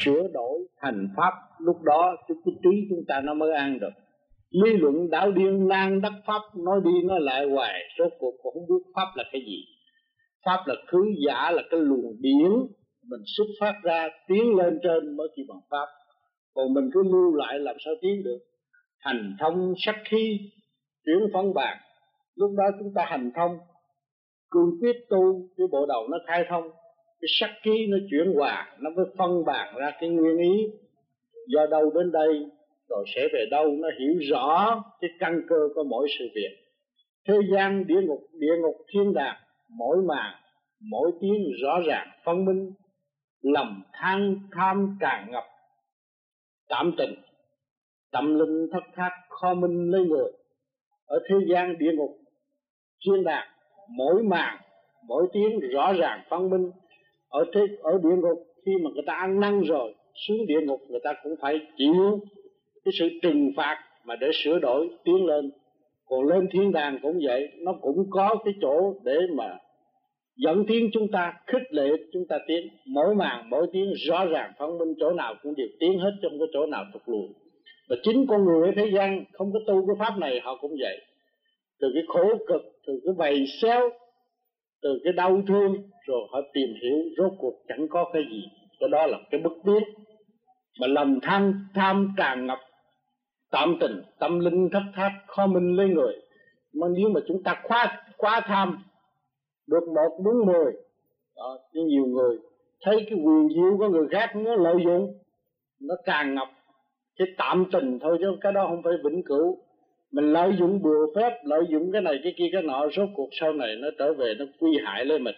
sửa đổi thành pháp. Lúc đó cái, cái trí chúng ta nó mới an được. Lý luận đạo điên lan đắc pháp nói đi nói lại hoài số cuộc cũng không biết pháp là cái gì. Pháp là thứ giả là cái luồng điển. Mình xuất phát ra tiến lên trên mới chỉ bằng pháp. Còn mình cứ lưu lại làm sao tiến được? Hành thông sắc khí chuyển phân bạc. Lúc đó chúng ta hành thông cương quyết tu cái bộ đầu nó khai thông cái sắc khí nó chuyển hòa, nó mới phân bản ra cái nguyên ý. Do đâu đến đây, rồi sẽ về đâu, nó hiểu rõ cái căn cơ của mỗi sự việc. Thế gian, địa ngục địa ngục thiên đàng, mỗi màn mỗi tiếng rõ ràng, phân minh, lầm than, tham, tràn ngập, cảm tình. Tâm linh thất thác kho minh lấy người. Ở thế gian, địa ngục, thiên đàng, mỗi màn mỗi tiếng rõ ràng, phân minh ở thế, ở địa ngục, khi mà người ta ăn năn rồi, xuống địa ngục, người ta cũng phải chịu cái sự trừng phạt mà để sửa đổi, tiến lên. Còn lên thiên đàng cũng vậy, nó cũng có cái chỗ để mà dẫn tiến chúng ta, khích lệ chúng ta tiến. Mỗi màn, mỗi tiếng rõ ràng phân minh, chỗ nào cũng đều tiến hết trong cái chỗ nào thuộc lùi. Và chính con người ở thế gian không có tu cái pháp này, họ cũng vậy. Từ cái khổ cực, từ cái vầy xéo từ cái đau thương rồi họ tìm hiểu rốt cuộc chẳng có cái gì. Cái đó là cái bất biết mà lòng tham tham tràn ngập tạm tình tâm linh thất thát khó minh lấy người. Mà nếu mà chúng ta quá quá tham được một đúng mười đó, nhiều người thấy cái quyền diệu của người khác nó lợi dụng nó tràn ngập cái tạm tình thôi chứ cái đó không phải vĩnh cửu mình lợi dụng bừa phép, lợi dụng cái này cái kia, cái nọ, rốt cuộc sau này nó trở về nó quy hại lên mình.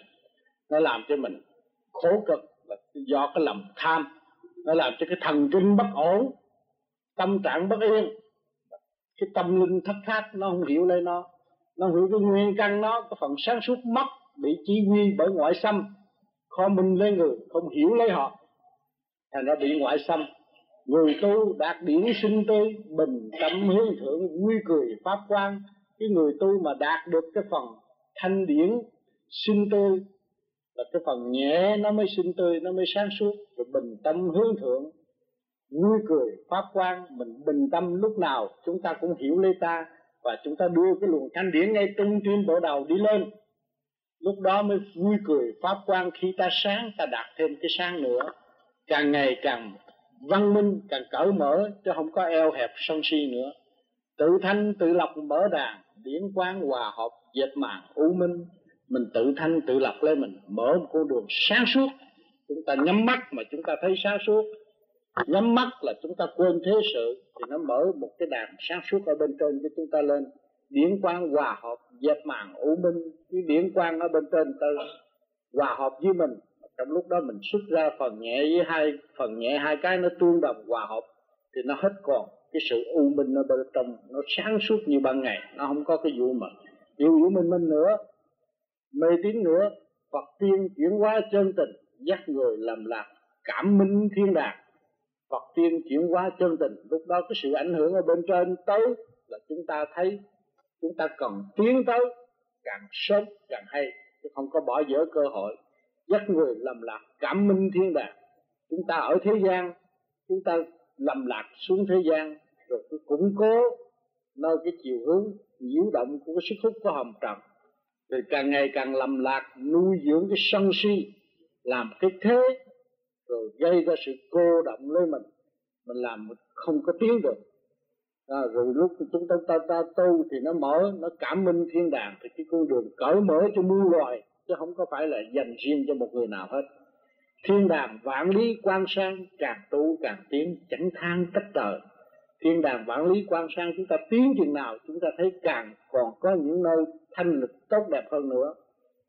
Nó làm cho mình khổ cực, là do cái lòng tham. Nó làm cho cái thần kinh bất ổn, tâm trạng bất yên. Cái tâm linh thất thát, nó không hiểu lấy nó. Nó hiểu cái nguyên căn nó, cái phần sáng suốt mất, bị chi huy bởi ngoại xâm. Khó minh lấy người, không hiểu lấy họ. Thành ra bị ngoại xâm người tu đạt điển sinh tươi, bình tâm hướng thượng vui cười pháp quan. Cái người tu mà đạt được cái phần thanh điển sinh tươi, là cái phần nhẹ nó mới sinh tươi, nó mới sáng suốt. Rồi bình tâm hướng thượng vui cười pháp quan, mình bình tâm lúc nào chúng ta cũng hiểu lấy ta và chúng ta đưa cái luồng thanh điển ngay trung tim bộ đầu đi lên. Lúc đó mới vui cười pháp quan. Khi ta sáng, ta đạt thêm cái sáng nữa, càng ngày càng văn minh càng cởi mở chứ không có eo hẹp sân si nữa. Tự thanh tự lập mở đàn, điển quán hòa hợp, dệt màn u minh. Mình tự thanh tự lập lên mình, mở một con đường sáng suốt. Chúng ta nhắm mắt mà chúng ta thấy sáng suốt. Nhắm mắt là chúng ta quên thế sự, thì nó mở một cái đàn sáng suốt ở bên trên cho chúng ta lên. Điển quang hòa hợp dẹp màn u minh. Cái điển quang ở bên trên ta hòa hợp với mình trong lúc đó mình xuất ra phần nhẹ với hai, phần nhẹ hai cái nó tương đồng hòa hợp, thì nó hết còn. Cái sự u minh ở bên trong, nó sáng suốt như ban ngày, nó không có cái vụ mà nhiều vụ minh minh nữa, mê tín nữa, Phật tiên chuyển hóa chân tình, dắt người làm lạc, cảm minh thiên đàng. Phật tiên chuyển hóa chân tình, lúc đó cái sự ảnh hưởng ở bên trên tới là chúng ta thấy, chúng ta cần tiến tới, càng sớm càng hay, chứ không có bỏ dở cơ hội dắt người lầm lạc cảm minh thiên đàng chúng ta ở thế gian chúng ta lầm lạc xuống thế gian rồi cứ củng cố nơi cái chiều hướng nhiễu động của cái sức hút của hồng trần. Rồi càng ngày càng lầm lạc nuôi dưỡng cái sân si làm cái thế rồi gây ra sự cô động lên mình. Mình làm không có tiến được. À, rồi lúc chúng ta, ta ta tu thì nó mở nó cảm minh thiên đàng thì cái con đường cởi mở cho muôn loài chứ không có phải là dành riêng cho một người nào hết. Thiên đàng vạn lý quan sang, càng tu càng tiến chẳng than cách trời thiên đàng vạn lý quan sang, chúng ta tiến chừng nào, chúng ta thấy càng còn có những nơi thanh lực tốt đẹp hơn nữa.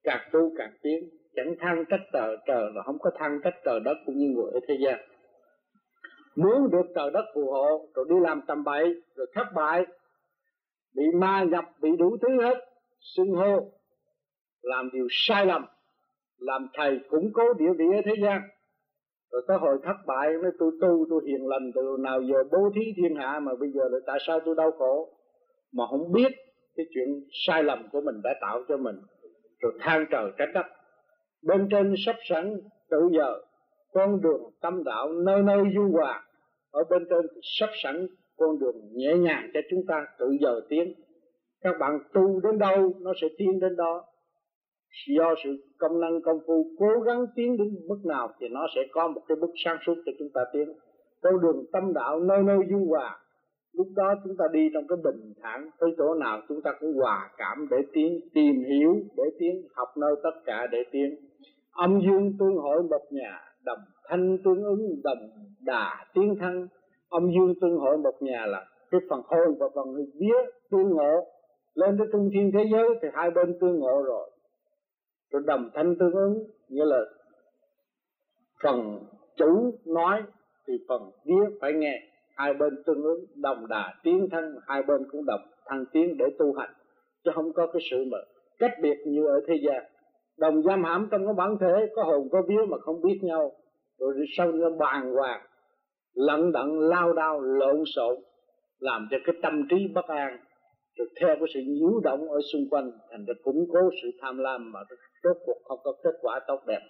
Càng tu càng tiến chẳng than trách trời trời là không có than trách trời đất cũng như người ở thế gian. Muốn được trời đất phù hộ, rồi đi làm tầm bậy, rồi thất bại, bị ma nhập, bị đủ thứ hết, xưng hô làm điều sai lầm, làm thầy củng cố địa vị ở thế gian. Rồi tới hồi thất bại nói tôi tu, tôi hiền lành, từ nào giờ bố thí thiên hạ mà bây giờ là tại sao tôi đau khổ? Mà không biết cái chuyện sai lầm của mình đã tạo cho mình. Rồi than trời trách đất. Bên trên sắp sẵn tự giờ, con đường tâm đạo nơi nơi du hòa. Ở bên trên thì sắp sẵn con đường nhẹ nhàng cho chúng ta tự giờ tiến. Các bạn tu đến đâu, nó sẽ tiến đến đó do sự công năng công phu cố gắng tiến đến mức nào thì nó sẽ có một cái bước sáng suốt cho chúng ta tiến. Con đường tâm đạo nơi nơi du hòa, lúc đó chúng ta đi trong cái bình thản, tới chỗ nào chúng ta cũng hòa cảm để tiến, tìm hiểu, để tiến, học nơi tất cả để tiến. Âm dương tương hội một nhà, đồng thanh tương ứng, đồng đà tiến thăng. Âm dương tương hội một nhà là cái phần hồn và phần vía tương ngộ. Lên tới trung thiên thế giới thì hai bên tương ngộ rồi rồi đồng thanh tương ứng, nghĩa là phần chủ nói thì phần vía phải nghe. Hai bên tương ứng, đồng đà tiến thân hai bên cũng đồng thăng tiến để tu hành. Chứ không có cái sự mà cách biệt như ở thế gian. Đồng giam hãm trong cái bản thể, có hồn, có vía mà không biết nhau. Rồi sau nó bàn hoàng lận đận lao đao, lộn xộn, làm cho cái tâm trí bất an. Rồi theo cái sự nhiễu động ở xung quanh, thành ra củng cố sự tham lam mà rốt cuộc không có kết quả tốt đẹp.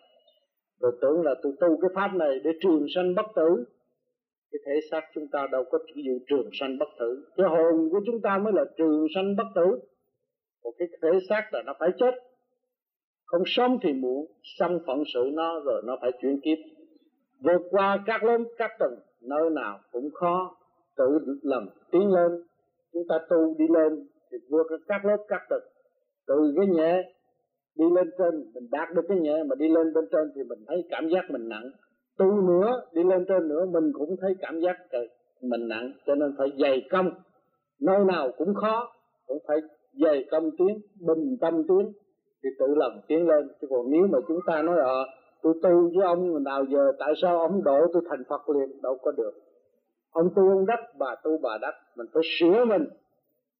Rồi tưởng là tôi tu cái pháp này để trường sanh bất tử. Cái thể xác chúng ta đâu có chỉ dụ trường sanh bất tử. Cái hồn của chúng ta mới là trường sanh bất tử. Một cái thể xác là nó phải chết. Không sống thì muộn xong phận sự nó rồi nó phải chuyển kiếp. Vượt qua các lớp các tầng, nơi nào cũng khó tự làm tiến lên. Chúng ta tu đi lên thì vượt các lớp các tầng, từ cái nhẹ đi lên trên, mình đạt được cái nhẹ, mà đi lên bên trên thì mình thấy cảm giác mình nặng. Tu nữa, đi lên trên nữa, mình cũng thấy cảm giác mình nặng, cho nên phải dày công. Nơi nào cũng khó, cũng phải dày công tiến, bình tâm tiến, thì tự làm tiến lên. Chứ còn nếu mà chúng ta nói ờ tôi tu với ông nào giờ, tại sao ông độ tôi thành Phật liền? Đâu có được. Ông tu ông đắc, bà tu bà đắc. Mình phải sửa mình,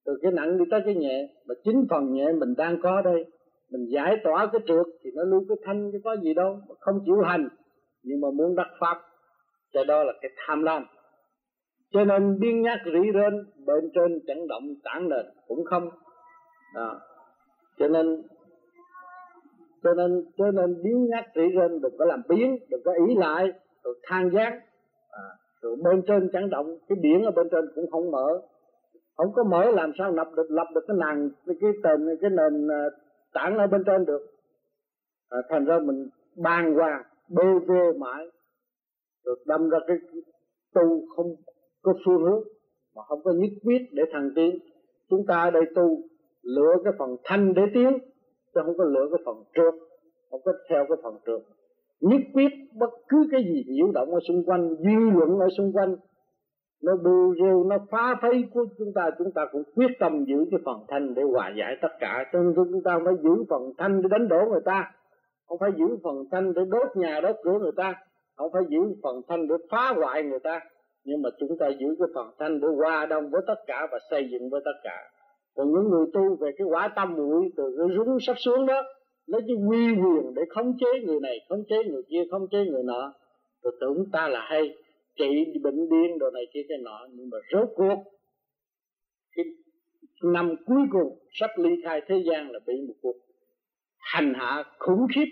từ cái nặng đi tới cái nhẹ. Mà chính phần nhẹ mình đang có đây mình giải tỏa cái trượt thì nó luôn cái thanh chứ có gì đâu mà không chịu hành. Nhưng mà muốn đắc pháp cho đó là cái tham lam. Cho nên biên nhắc rỉ rên bên trên chẳng động tản nền cũng không. Đó. cho nên cho nên cho nên biến nhắc rỉ rên đừng có làm biến đừng có ý lại rồi than giác à, rồi bên trên chẳng động cái biển ở bên trên cũng không mở. Không có mở làm sao lập được lập được cái nàng cái tên cái nền à, tản tảng ở bên trên được. À, thành ra mình bàn qua bê vê mãi rồi đâm ra cái tu không có phương hướng mà không có nhất quyết để thăng tiến. Chúng ta ở đây tu lựa cái phần thanh để tiến chứ không có lựa cái phần trượt không có theo cái phần trượt. Nhất quyết bất cứ cái gì nhiễu động ở xung quanh dư luận ở xung quanh nó bù rêu, nó phá phấy của chúng ta chúng ta cũng quyết tâm giữ cái phần thanh để hòa giải tất cả. Cho nên chúng ta phải giữ phần thanh để đánh đổ người ta. Không phải giữ phần thanh để đốt nhà, đốt cửa người ta. Không phải giữ phần thanh để phá hoại người ta. Nhưng mà chúng ta giữ cái phần thanh để hòa đồng với tất cả và xây dựng với tất cả. Còn những người tu về cái quả tâm muội từ cái rúng sắp xuống đó, lấy cái quy quyền để khống chế người này, khống chế người kia, khống chế người nọ, rồi tưởng ta là hay trị, bệnh điên, đồ này kia, cái nọ. Nhưng mà rốt cuộc, cái năm cuối cùng, sắp ly khai thế gian là bị một cuộc hành hạ khủng khiếp.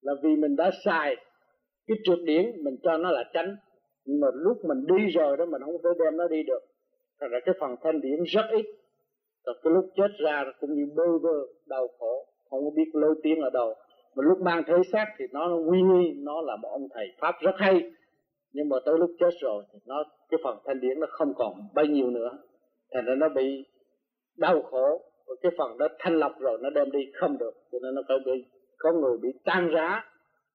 Là vì mình đã xài cái trượt điển, mình cho nó là tránh nhưng mà lúc mình đi rồi đó, mình không thể đem nó đi được. Thật ra cái phần thanh điển rất ít. Rồi cái lúc chết ra cũng như bơ vơ, đau khổ. Không biết lối tiếng ở đâu. Mà lúc mang thế xác thì nó nguy nghi nó là một ông thầy pháp rất hay nhưng mà tới lúc chết rồi thì nó, cái phần thanh điển nó không còn bao nhiêu nữa. Thành ra nó bị đau khổ và cái phần đó thanh lọc rồi nó đem đi không được. Cho nên nó phải bị, có người bị tan rã,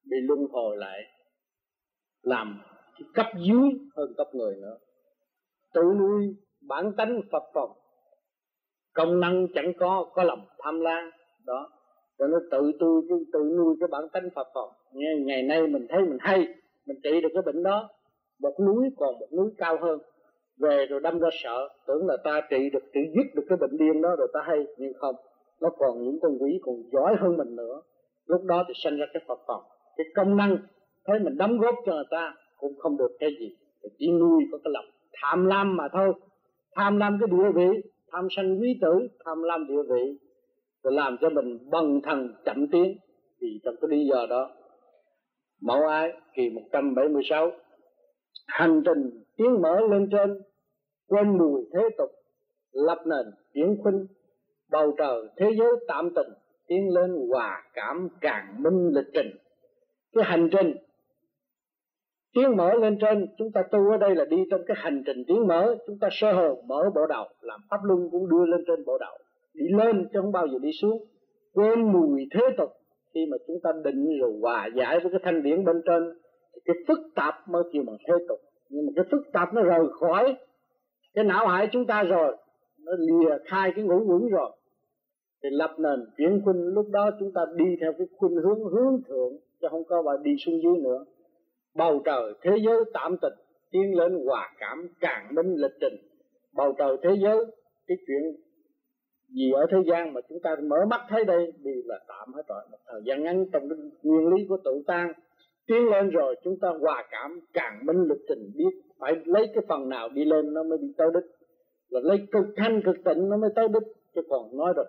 bị luân hồi lại, làm cái cấp dưới hơn cấp người nữa. Tự nuôi bản tánh phật phòng. Công năng chẳng có có lòng tham lam đó. Cho nó tự tu, tự nuôi cái bản tánh phật phòng. Ngày nay mình thấy mình hay mình trị được cái bệnh đó, một núi còn một núi cao hơn. Về rồi đâm ra sợ, tưởng là ta trị được, trị dứt được cái bệnh điên đó rồi ta hay, nhưng không. Nó còn những con quỷ còn giỏi hơn mình nữa. Lúc đó thì sinh ra cái phật phòng cái công năng thấy mình đóng góp cho người ta cũng không được cái gì. Chỉ nuôi có cái lòng tham lam mà thôi. Tham lam cái địa vị, tham sanh quý tử, tham lam địa vị rồi làm cho mình bần thần chậm tiến. Thì trong cái lý do đó Mẫu ái, kỳ 176 Hành trình tiến mở lên trên, Quên mùi thế tục, Lập nền chuyển khuynh. Bầu trời thế giới tạm tình, Tiến lên hòa cảm càng minh lịch trình. Cái hành trình Tiến mở lên trên, Chúng ta tu ở đây là đi trong cái hành trình tiến mở. Chúng ta sơ hồn mở bộ đầu Làm pháp luân cũng đưa lên trên bộ đầu Đi lên chứ không bao giờ đi xuống. Quên mùi thế tục khi mà chúng ta định rồi hòa giải với cái thanh điển bên trên, thì cái phức tạp mới kêu bằng thế tục. Nhưng mà cái phức tạp nó rời khỏi cái não hải chúng ta rồi, nó lìa khai cái ngũ quẩn rồi, thì lập nền chuyển khuynh. Lúc đó chúng ta đi theo cái khuynh hướng hướng thượng, chứ không có phải đi xuống dưới nữa. Bầu trời thế giới tạm tịch, tiến lên hòa cảm càng minh lịch trình. Bầu trời thế giới, cái chuyện vì ở thế gian mà chúng ta mở mắt thấy đây đều là tạm hết rồi một thời gian ngắn trong cái nguyên lý của tự tan tiến lên rồi chúng ta hòa cảm càng minh lực trình, biết phải lấy cái phần nào đi lên nó mới đi tới đích. Là lấy cực thanh cực tịnh nó mới tới đích. Chứ còn nói được,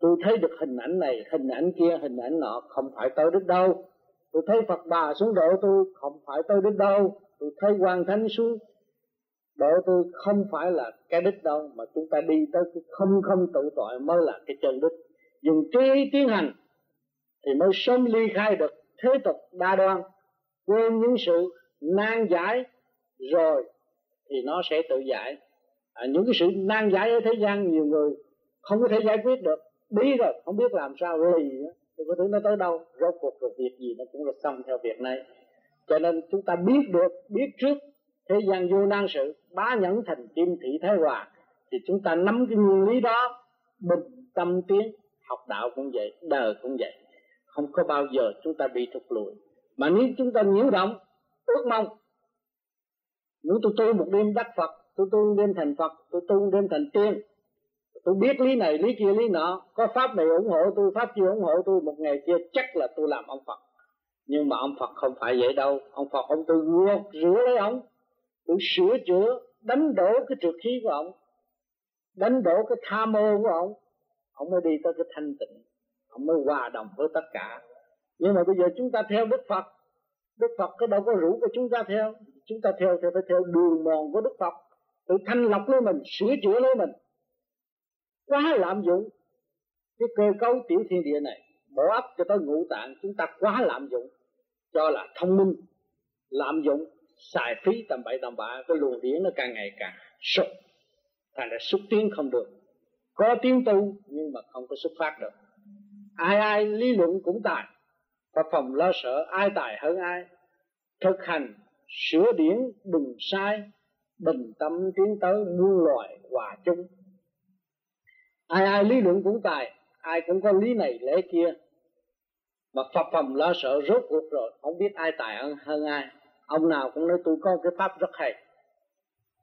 tôi thấy được hình ảnh này, hình ảnh kia, hình ảnh nọ không phải tới đích đâu. Tôi thấy phật bà xuống độ tôi không phải tới đích đâu. Tôi thấy quan thánh xuống độ tôi không phải là cái đích đâu mà chúng ta đi tới cái không không tự tội mới là cái chân đích. Dùng trí tiến hành thì mới sớm ly khai được thế tục đa đoan quên những sự nan giải rồi thì nó sẽ tự giải. À, những cái sự nan giải ở thế gian nhiều người không có thể giải quyết được bí rồi không biết làm sao lì thì có thứ nó tới đâu rốt cuộc rồi việc gì nó cũng là xong theo việc này. Cho nên chúng ta biết được biết trước thế gian vô năng sự, bá nhẫn thành kim thị thế hòa, thì chúng ta nắm cái nguyên lý đó, bình tâm tiến, học đạo cũng vậy, đời cũng vậy. Không có bao giờ chúng ta bị thụt lùi. Mà nếu chúng ta nhiễu động, ước mong, nếu tôi tu một đêm đắc Phật, tôi tu một đêm thành Phật, tôi tu một đêm thành tiên, tôi biết lý này, lý kia, lý nọ, có pháp này ủng hộ tôi, pháp kia ủng hộ tôi, một ngày kia chắc là tôi làm ông Phật. Nhưng mà ông Phật không phải vậy đâu. Ông Phật ông tôi rửa lấy ông tôi sửa chữa, đánh đổ cái trượt khí của ông. Đánh đổ cái tham mô của ông. Ông mới đi tới cái thanh tịnh. Ông mới hòa đồng với tất cả. Nhưng mà bây giờ chúng ta theo đức phật. Đức phật cái đâu có rủ của chúng ta theo. Chúng ta theo theo phải theo đường mòn của đức phật. Tự thanh lọc lấy mình, sửa chữa lấy mình. Quá lạm dụng. Cái cơ cấu tiểu thiên địa này bỏ ấp cho tới ngũ tạng, chúng ta quá lạm dụng. Cho là thông minh, lạm dụng xài phí tầm bậy tầm bạ cái luồng điển nó càng ngày càng sụp. Thành ra xúc tiến không được. Có tiếng tu nhưng mà không có xuất phát được. Ai ai lý luận cũng tài. Và phòng lo sợ ai tài hơn ai. Thực hành sửa điển đừng sai. Bình tâm tiến tới muôn loài hòa chung. Ai ai lý luận cũng tài ai cũng có lý này lẽ kia. Mà phật phòng lo sợ rốt cuộc rồi không biết ai tài hơn, hơn ai ông nào cũng nói tôi có cái pháp rất hay.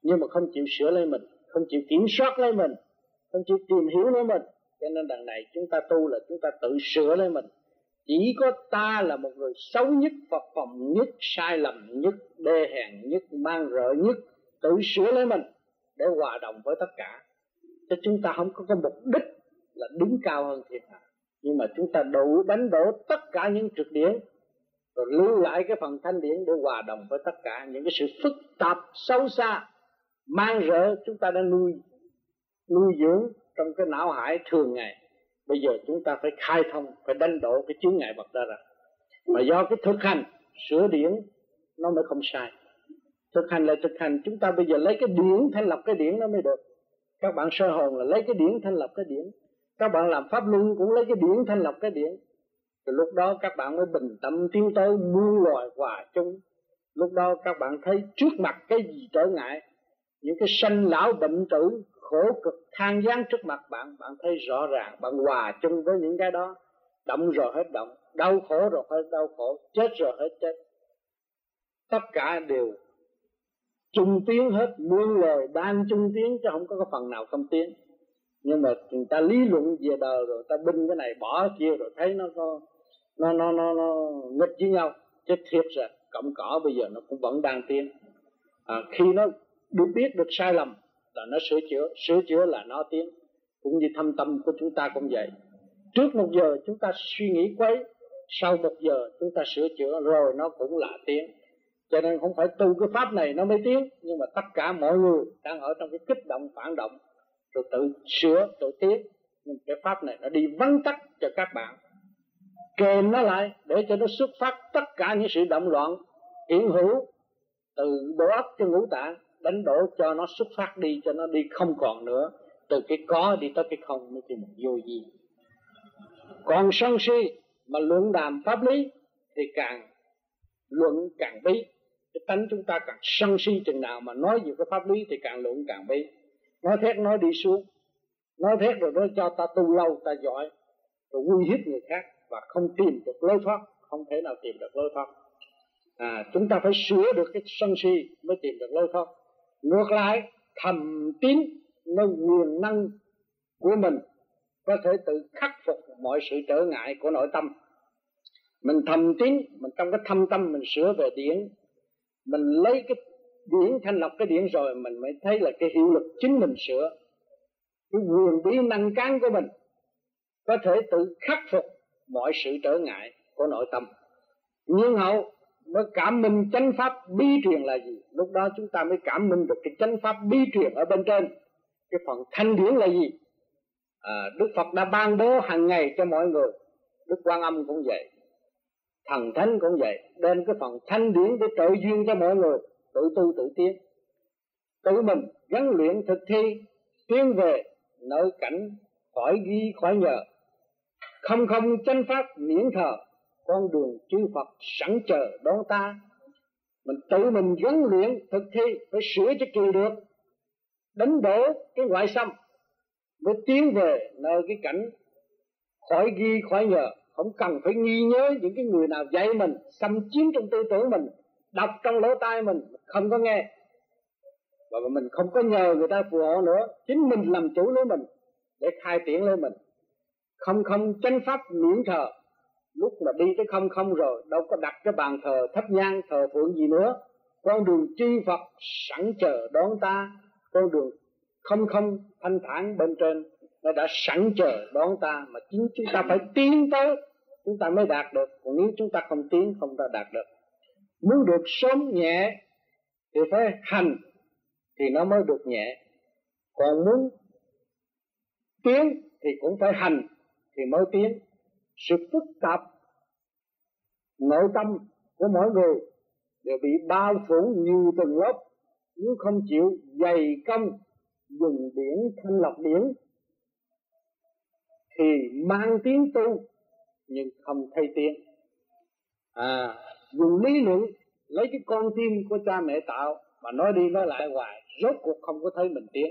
Nhưng mà không chịu sửa lấy mình, không chịu kiểm soát lấy mình, không chịu tìm hiểu lấy mình. Cho nên đằng này chúng ta tu là chúng ta tự sửa lấy mình. Chỉ có ta là một người xấu nhất, phật phòng nhất, sai lầm nhất, đê hèn nhất, mang rợ nhất, tự sửa lấy mình để hòa đồng với tất cả. Cho chúng ta không có cái mục đích là đứng cao hơn thiên hạ. Nhưng mà chúng ta đủ đánh đổ tất cả những trực điển rồi lưu lại cái phần thanh điển để hòa đồng với tất cả những cái sự phức tạp, sâu xa, mang rỡ chúng ta đã nuôi nuôi dưỡng trong cái não hải thường ngày. Bây giờ chúng ta phải khai thông, phải đánh đổ cái chướng ngại vật ra ra. Mà do cái thực hành sửa điển, nó mới không sai. Thực hành là thực hành, chúng ta bây giờ lấy cái điển thanh lập cái điển nó mới được. Các bạn sơ hồn là lấy cái điển thanh lập cái điển. Các bạn làm pháp luân cũng lấy cái điển thanh lập cái điển thì lúc đó các bạn mới bình tâm tiến tới muôn loài hòa chung. Lúc đó các bạn thấy trước mặt cái gì trở ngại? Những cái sanh lão bệnh tử khổ cực than gián trước mặt bạn bạn thấy rõ ràng, bạn hòa chung với những cái đó. Động rồi hết động, đau khổ rồi hết đau khổ, chết rồi hết chết. Tất cả đều chung tiếng hết, muôn lời đang chung tiếng chứ không có cái phần nào không tiếng. Nhưng mà người ta lý luận về đời rồi ta binh cái này bỏ kia rồi, thấy nó có nó nó nó nó nghịch với nhau. Chứ thiệt ra cọng cỏ bây giờ nó cũng vẫn đang tiến. À, khi nó được biết được sai lầm là nó sửa chữa. Sửa chữa là nó tiến. Cũng như thâm tâm của chúng ta cũng vậy. Trước một giờ chúng ta suy nghĩ quấy. Sau một giờ chúng ta sửa chữa. Rồi nó cũng là tiến. Cho nên không phải tu cái pháp này nó mới tiến. Nhưng mà tất cả mọi người đang ở trong cái kích động phản động. Rồi tự sửa tự tiến. Nhưng cái pháp này nó đi vắng tắt cho các bạn kèm nó lại để cho nó xuất phát tất cả những sự động loạn, hiện hữu, từ bộ óc cho ngũ tạng, đánh đổ cho nó xuất phát đi, cho nó đi không còn nữa. Từ cái có đi tới cái không mới tìm vô gì còn sân si mà luận đàm pháp lý thì càng luận càng bí. Cái tánh chúng ta càng sân si chừng nào mà nói về cái pháp lý thì càng luận càng bí. Nói thét nói đi xuống. Nói thét rồi nói cho ta tu lâu, ta giỏi, rồi uy hiếp người khác và không tìm được lối thoát không thể nào tìm được lối thoát. À, chúng ta phải sửa được cái sân si mới tìm được lối thoát. Ngược lại thầm tín nó quyền năng của mình có thể tự khắc phục mọi sự trở ngại của nội tâm. Mình thầm tín mình trong cái thâm tâm mình sửa về điển mình lấy cái điển thanh lọc cái điển rồi mình mới thấy là cái hiệu lực chính mình sửa. Cái quyền bí năng cán của mình có thể tự khắc phục mọi sự trở ngại của nội tâm. Nhưng hậu mới cảm minh chánh pháp bi truyền là gì? Lúc đó chúng ta mới cảm minh được cái chánh pháp bi truyền ở bên trên. Cái phần thanh điển là gì? À, đức phật đã ban bố hàng ngày cho mọi người. Đức quan âm cũng vậy. Thần thánh cũng vậy. Đem cái phần thanh điển để trợ duyên cho mọi người. Tự tu tự tiến. Tự mình gắn luyện thực thi tiến về nơi cảnh khỏi ghi khỏi nhờ không không tranh pháp miễn thờ, con đường chư Phật sẵn chờ đón ta. Mình tự mình gắn luyện thực thi phải sửa cho kỳ được. Đánh đổ cái ngoại xâm, mới tiến về nơi cái cảnh khỏi ghi khỏi nhờ. Không cần phải nghi nhớ những cái người nào dạy mình, xâm chiếm trong tư tưởng mình, đọc trong lỗ tai mình không có nghe. Và mình không có nhờ người ta phù hộ nữa. Chính mình làm chủ lấy mình để khai triển lấy mình không không, chánh pháp miễn thờ. Lúc mà đi tới không không rồi, đâu có đặt cái bàn thờ thấp nhang, thờ phượng gì nữa. Con đường chư Phật sẵn chờ đón ta. Con đường không không, thanh thản bên trên, nó đã sẵn chờ đón ta. Mà chính chúng ta phải tiến tới, chúng ta mới đạt được. Còn nếu chúng ta không tiến, không ta đạt được. Muốn được sớm nhẹ thì phải hành, thì nó mới được nhẹ. Còn muốn tiến thì cũng phải hành thì mới tiến. Sự phức tạp, nội tâm của mỗi người đều bị bao phủ nhiều tầng lớp nếu không chịu dày công dùng điển thanh lọc điển thì mang tiếng tu nhưng không thay tiến à dùng lý luận lấy cái con tim của cha mẹ tạo mà nói đi nói lại hoài, rốt cuộc không có thấy mình tiến.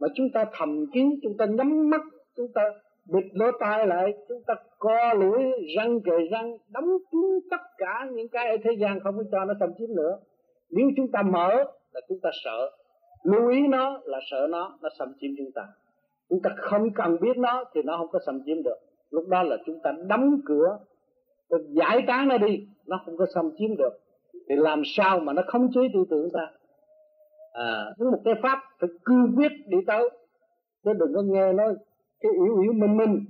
Mà chúng ta thầm kín, chúng ta nhắm mắt, chúng ta bịt lỗ tai lại, chúng ta co lưỡi, răng kề răng đóng kín tất cả những cái ở thế gian không có cho nó xâm chiếm nữa. Nếu chúng ta mở là chúng ta sợ. Lưu ý nó là sợ nó nó xâm chiếm chúng ta. Chúng ta không cần biết nó thì nó không có xâm chiếm được. Lúc đó là chúng ta đóng cửa giải tán nó đi, nó không có xâm chiếm được. Thì làm sao mà nó không chế tư tưởng ta? À một cái pháp phải cương quyết đi tới. Chứ đừng có nghe nói cái yếu yếu minh minh.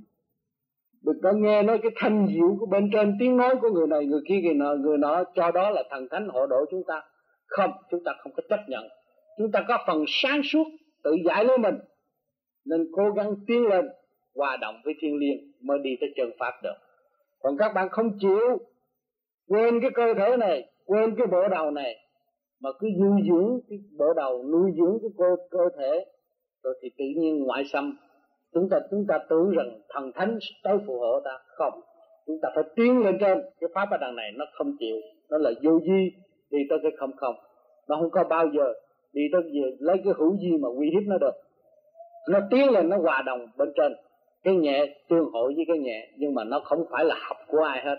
Được có nghe nói cái thanh diệu của bên trên, tiếng nói của người này, người kia, người nọ người nọ, cho đó là thần thánh hộ độ chúng ta. Không, chúng ta không có chấp nhận. Chúng ta có phần sáng suốt, tự giải lấy mình. Nên cố gắng tiến lên, hòa đồng với thiên liêng, mới đi tới chân pháp được. Còn các bạn không chịu, quên cái cơ thể này, quên cái bộ đầu này, mà cứ nuôi dưỡng cái bộ đầu, nuôi dưỡng cái cơ cơ thể, rồi thì tự nhiên ngoại xâm chúng ta chúng ta tưởng rằng thần thánh tới phù hộ ta. Không. Chúng ta phải tiến lên trên. Cái pháp ở đằng này nó không chịu. Nó là vô duy đi tới cái không không. Nó không có bao giờ đi tới gì lấy cái hữu duy mà uy hiếp nó được. Nó tiến lên, nó hòa đồng bên trên. Cái nhẹ tương hội với cái nhẹ. Nhưng mà nó không phải là học của ai hết.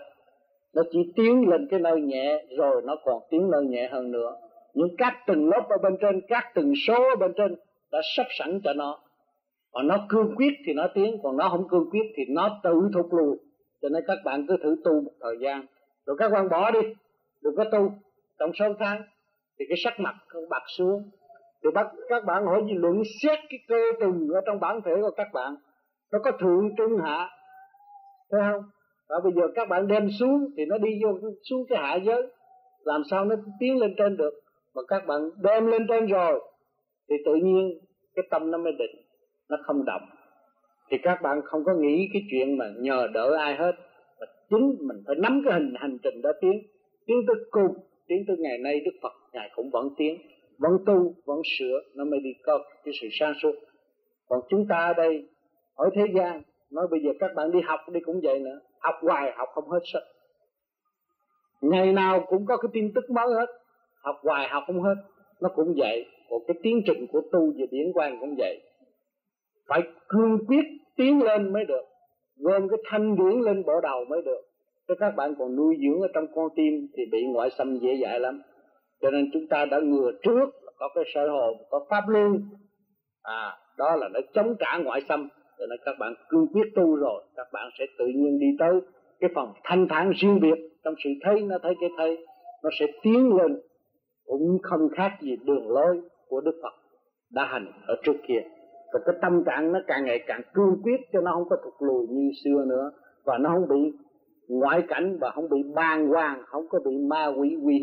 Nó chỉ tiến lên cái nơi nhẹ rồi nó còn tiến nơi nhẹ hơn nữa. Những các từng lớp ở bên trên, các từng số ở bên trên đã sắp sẵn cho nó mà nó cương quyết thì nó tiến, còn nó không cương quyết thì nó tự thụt lùi. Cho nên các bạn cứ thử tu một thời gian. Rồi các bạn bỏ đi, đừng có tu. Trong sáu tháng thì cái sắc mặt không bạc xuống. Thì bắt các bạn hỏi gì luận xét cái cơ từng ở trong bản thể của các bạn. Nó có thượng, trung, hạ. Thấy không? Và bây giờ các bạn đem xuống thì nó đi vô xuống cái hạ giới. Làm sao nó tiến lên trên được? Mà các bạn đem lên trên rồi thì tự nhiên cái tâm nó mới định nó không động. Thì các bạn không có nghĩ cái chuyện mà nhờ đỡ ai hết. Mà chính mình phải nắm cái hình hành trình đó tiến. Tiến tới cùng, tiến tới ngày nay đức phật, ngài cũng vẫn tiến. Vẫn tu, vẫn sửa, nó mới đi có cái sự sáng suốt. Còn chúng ta ở đây, ở thế gian, nói bây giờ các bạn đi học đi cũng vậy nữa. Học hoài, học không hết sức. Ngày nào cũng có cái tin tức mới hết. Học hoài, học không hết. Nó cũng vậy. Còn cái tiến trình của tu về điển quan cũng vậy phải cương quyết tiến lên mới được, gom cái thanh điển lên bộ đầu mới được. Chứ các bạn còn nuôi dưỡng ở trong con tim thì bị ngoại xâm dễ dãi lắm. Cho nên chúng ta đã ngừa trước, có cái sở hồn, có pháp luân. À đó là nó chống trả ngoại xâm. Cho nên các bạn cương quyết tu rồi, các bạn sẽ tự nhiên đi tới cái phòng thanh thản riêng biệt trong sự thấy, nó thấy cái thấy, nó sẽ tiến lên. Cũng không khác gì đường lối của Đức Phật đã hành ở trước kia và cái tâm trạng nó càng ngày càng cương quyết cho nó không có thụt lùi như xưa nữa. Và nó không bị ngoại cảnh và không bị ban hoàng, không có bị ma quỷ uy hiếp.